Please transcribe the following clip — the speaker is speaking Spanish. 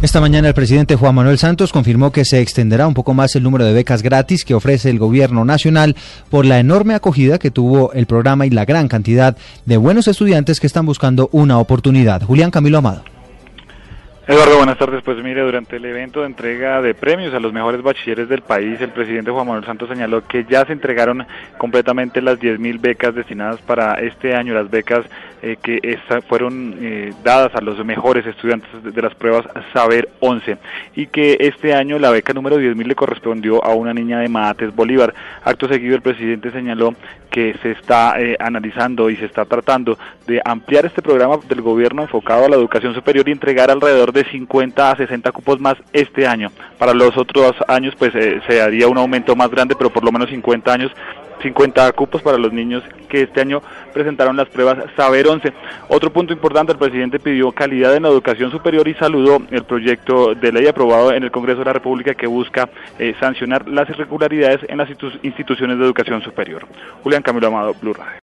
Esta mañana el presidente Juan Manuel Santos confirmó que se extenderá un poco más el número de becas gratis que ofrece el gobierno nacional por la enorme acogida que tuvo el programa y la gran cantidad de buenos estudiantes que están buscando una oportunidad. Julián Camilo Amado. Eduardo, buenas tardes. Pues mire, durante el evento de entrega de premios a los mejores bachilleres del país, el presidente Juan Manuel Santos señaló que ya se entregaron completamente las 10.000 becas destinadas para este año, las becas eh, que fueron eh, dadas a los mejores estudiantes de, las pruebas Saber 11 y que este año la beca número 10.000 le correspondió a una niña de Mates Bolívar. Acto seguido el presidente señaló que se está eh, analizando y se está tratando de ampliar este programa del gobierno enfocado a la educación superior y entregar alrededor de de 50 a 60 cupos más este año. Para los otros años pues eh, se haría un aumento más grande, pero por lo menos 50 años 50 cupos para los niños que este año presentaron las pruebas Saber 11. Otro punto importante, el presidente pidió calidad en la educación superior y saludó el proyecto de ley aprobado en el Congreso de la República que busca eh, sancionar las irregularidades en las instituciones de educación superior. Julián Camilo Amado, Blue Radio.